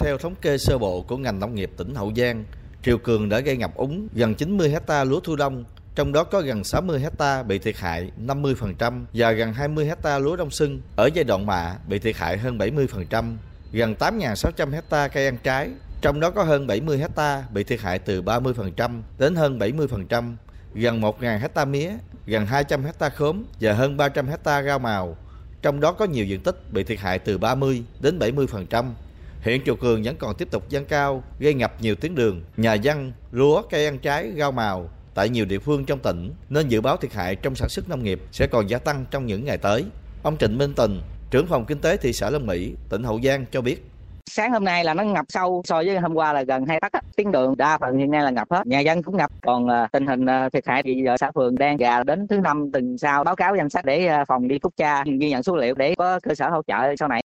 theo thống kê sơ bộ của ngành nông nghiệp tỉnh Hậu Giang, triều cường đã gây ngập úng gần 90 hecta lúa thu đông, trong đó có gần 60 hecta bị thiệt hại 50% và gần 20 hecta lúa đông xuân ở giai đoạn mạ bị thiệt hại hơn 70%, gần 8.600 hecta cây ăn trái, trong đó có hơn 70 hecta bị thiệt hại từ 30% đến hơn 70%, gần 1.000 hecta mía, gần 200 hecta khóm và hơn 300 hecta rau màu. Trong đó có nhiều diện tích bị thiệt hại từ 30 đến 70%. Hiện chiều cường vẫn còn tiếp tục dâng cao, gây ngập nhiều tuyến đường, nhà dân, lúa, cây ăn trái, rau màu. Tại nhiều địa phương trong tỉnh, nên dự báo thiệt hại trong sản xuất nông nghiệp sẽ còn gia tăng trong những ngày tới. Ông Trịnh Minh Tình, trưởng phòng kinh tế thị xã Long Mỹ, tỉnh Hậu Giang cho biết. Sáng hôm nay là nó ngập sâu so với hôm qua là gần hai tấc tuyến đường đa phần hiện nay là ngập hết nhà dân cũng ngập. Còn uh, tình hình uh, thiệt hại thì giờ xã phường đang gà đến thứ năm tuần sau báo cáo danh sách để uh, phòng đi phúc tra ghi nhận số liệu để có cơ sở hỗ trợ sau này.